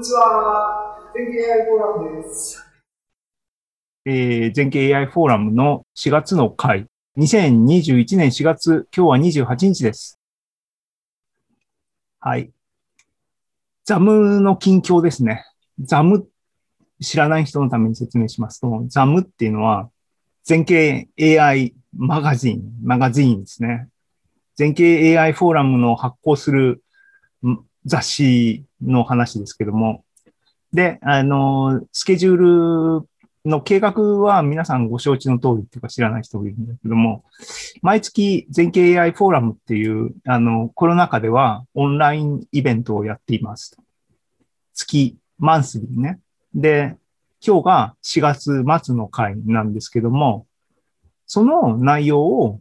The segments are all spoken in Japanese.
こんにちは。全景 AI フォーラムです。えー、全景 AI フォーラムの4月の回。2021年4月、今日は28日です。はい。ザムの近況ですね。ザム、知らない人のために説明しますと、ザムっていうのは、全景 AI マガジン、マガジンですね。全景 AI フォーラムの発行する雑誌の話ですけども、で、あの、スケジュールの計画は皆さんご承知の通りっていうか知らない人もいるんだけども、毎月全景 AI フォーラムっていう、あの、コロナ禍ではオンラインイベントをやっています。月、マンスリーね。で、今日が4月末の回なんですけども、その内容を、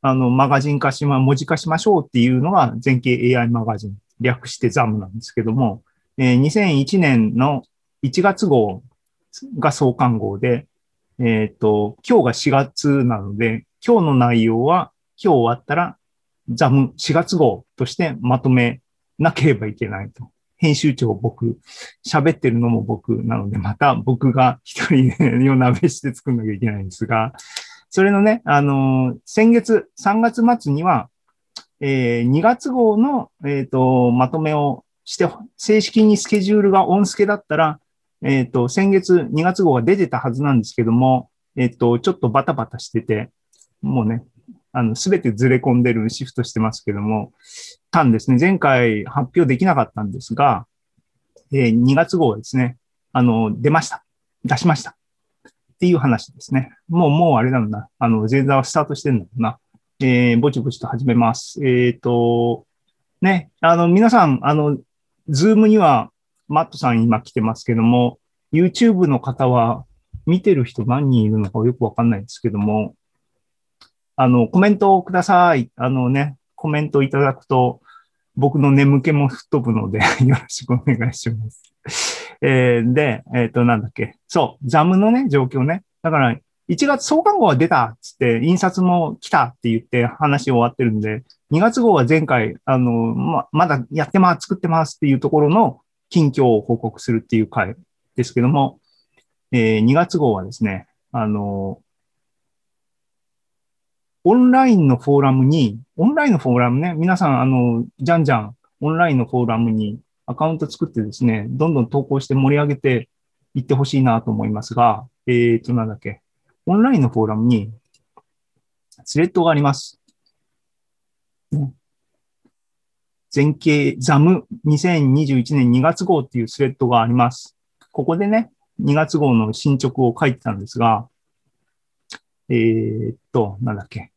あの、マガジン化しま、文字化しましょうっていうのが全景 AI マガジン。略してザムなんですけども、えー、2001年の1月号が創刊号で、えっ、ー、と、今日が4月なので、今日の内容は今日終わったらザム4月号としてまとめなければいけないと。編集長僕、喋ってるのも僕なので、また僕が一人でよう鍋して作んなきゃいけないんですが、それのね、あのー、先月、3月末には、えー、2月号の、えっ、ー、と、まとめをして、正式にスケジュールがオンスケだったら、えっ、ー、と、先月2月号が出てたはずなんですけども、えっ、と、ちょっとバタバタしてて、もうね、あの、すべてずれ込んでるシフトしてますけども、たんですね。前回発表できなかったんですが、えー、2月号はですね、あの、出ました。出しました。っていう話ですね。もう、もうあれだろうな。あの、前座はスタートしてるんだろうな。えー、ぼちぼちと始めます。えっ、ー、と、ね、あの、皆さん、あの、ズームにはマットさん今来てますけども、YouTube の方は見てる人何人いるのかよくわかんないんですけども、あの、コメントをください。あのね、コメントいただくと、僕の眠気も吹っ飛ぶので よろしくお願いします。えー、で、えっ、ー、と、なんだっけ。そう、ザムのね、状況ね。だから、1月創刊号は出たっつって、印刷も来たって言って話終わってるんで、2月号は前回、あの、ま、まだやってます、作ってますっていうところの近況を報告するっていう回ですけども、えー、2月号はですね、あの、オンラインのフォーラムに、オンラインのフォーラムね、皆さん、あの、じゃんじゃん、オンラインのフォーラムにアカウント作ってですね、どんどん投稿して盛り上げていってほしいなと思いますが、えっ、ー、と、なんだっけ。オンラインのフォーラムにスレッドがあります。前景ザム2021年2月号っていうスレッドがあります。ここでね、2月号の進捗を書いてたんですが、えー、っと、なんだっけ。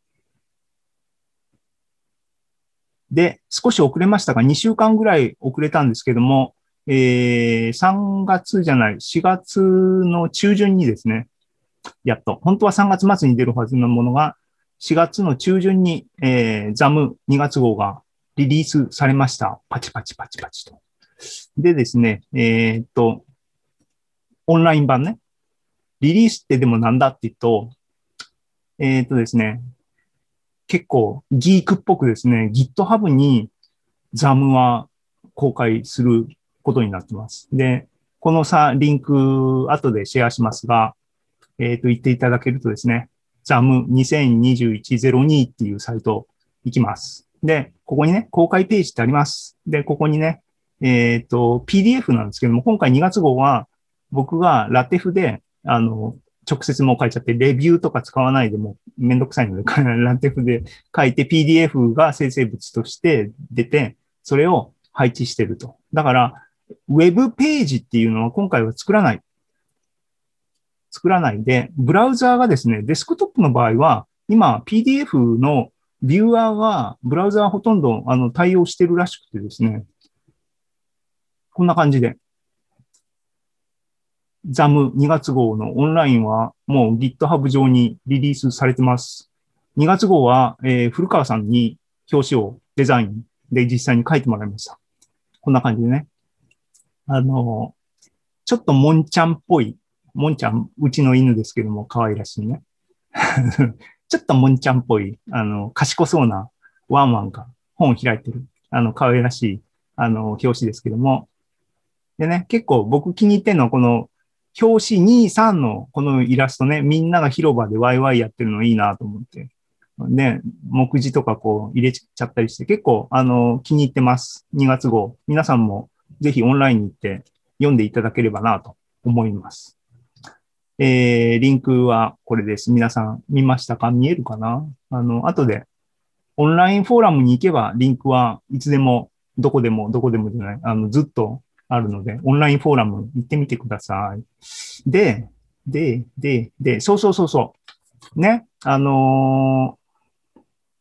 で、少し遅れましたが、2週間ぐらい遅れたんですけども、えー、3月じゃない、4月の中旬にですね、やっと。本当は3月末に出るはずのものが、4月の中旬に、えー、ザム2月号がリリースされました。パチパチパチパチと。でですね、えー、っと、オンライン版ね。リリースってでもなんだって言うと、えー、っとですね、結構ギークっぽくですね、GitHub にザムは公開することになってます。で、このさ、リンク後でシェアしますが、えっ、ー、と、言っていただけるとですね、ZAM2021-02 っていうサイト行きます。で、ここにね、公開ページってあります。で、ここにね、えっ、ー、と、PDF なんですけども、今回2月号は僕がラテフで、あの、直接もう書いちゃって、レビューとか使わないでもめんどくさいので、ラテフで書いて PDF が生成物として出て、それを配置してると。だから、ウェブページっていうのは今回は作らない。作らないで、ブラウザーがですね、デスクトップの場合は、今 PDF のビューアーが、ブラウザーはほとんどあの対応してるらしくてですね、こんな感じで、ザム2月号のオンラインはもう GitHub 上にリリースされてます。2月号は、えー、古川さんに表紙をデザインで実際に書いてもらいました。こんな感じでね。あの、ちょっとモンちゃんっぽいもんちゃん、うちの犬ですけども、可愛らしいね。ちょっともんちゃんっぽい、あの、賢そうなワンワンが本を開いてる、あの、可愛らしい、あの、表紙ですけども、でね、結構僕気に入ってんのはこの表紙2、3のこのイラストね、みんなが広場でワイワイやってるのいいなと思って。で、目次とかこう入れちゃったりして、結構あの気に入ってます。2月号。皆さんもぜひオンラインに行って読んでいただければなと思います。えー、リンクはこれです。皆さん見ましたか？見えるかな？あの、後でオンラインフォーラムに行けばリンクはいつでもどこでもどこでもじゃない、あの、ずっとあるので、オンラインフォーラム行ってみてください。で、で、で、で、そうそうそうそう。ね、あの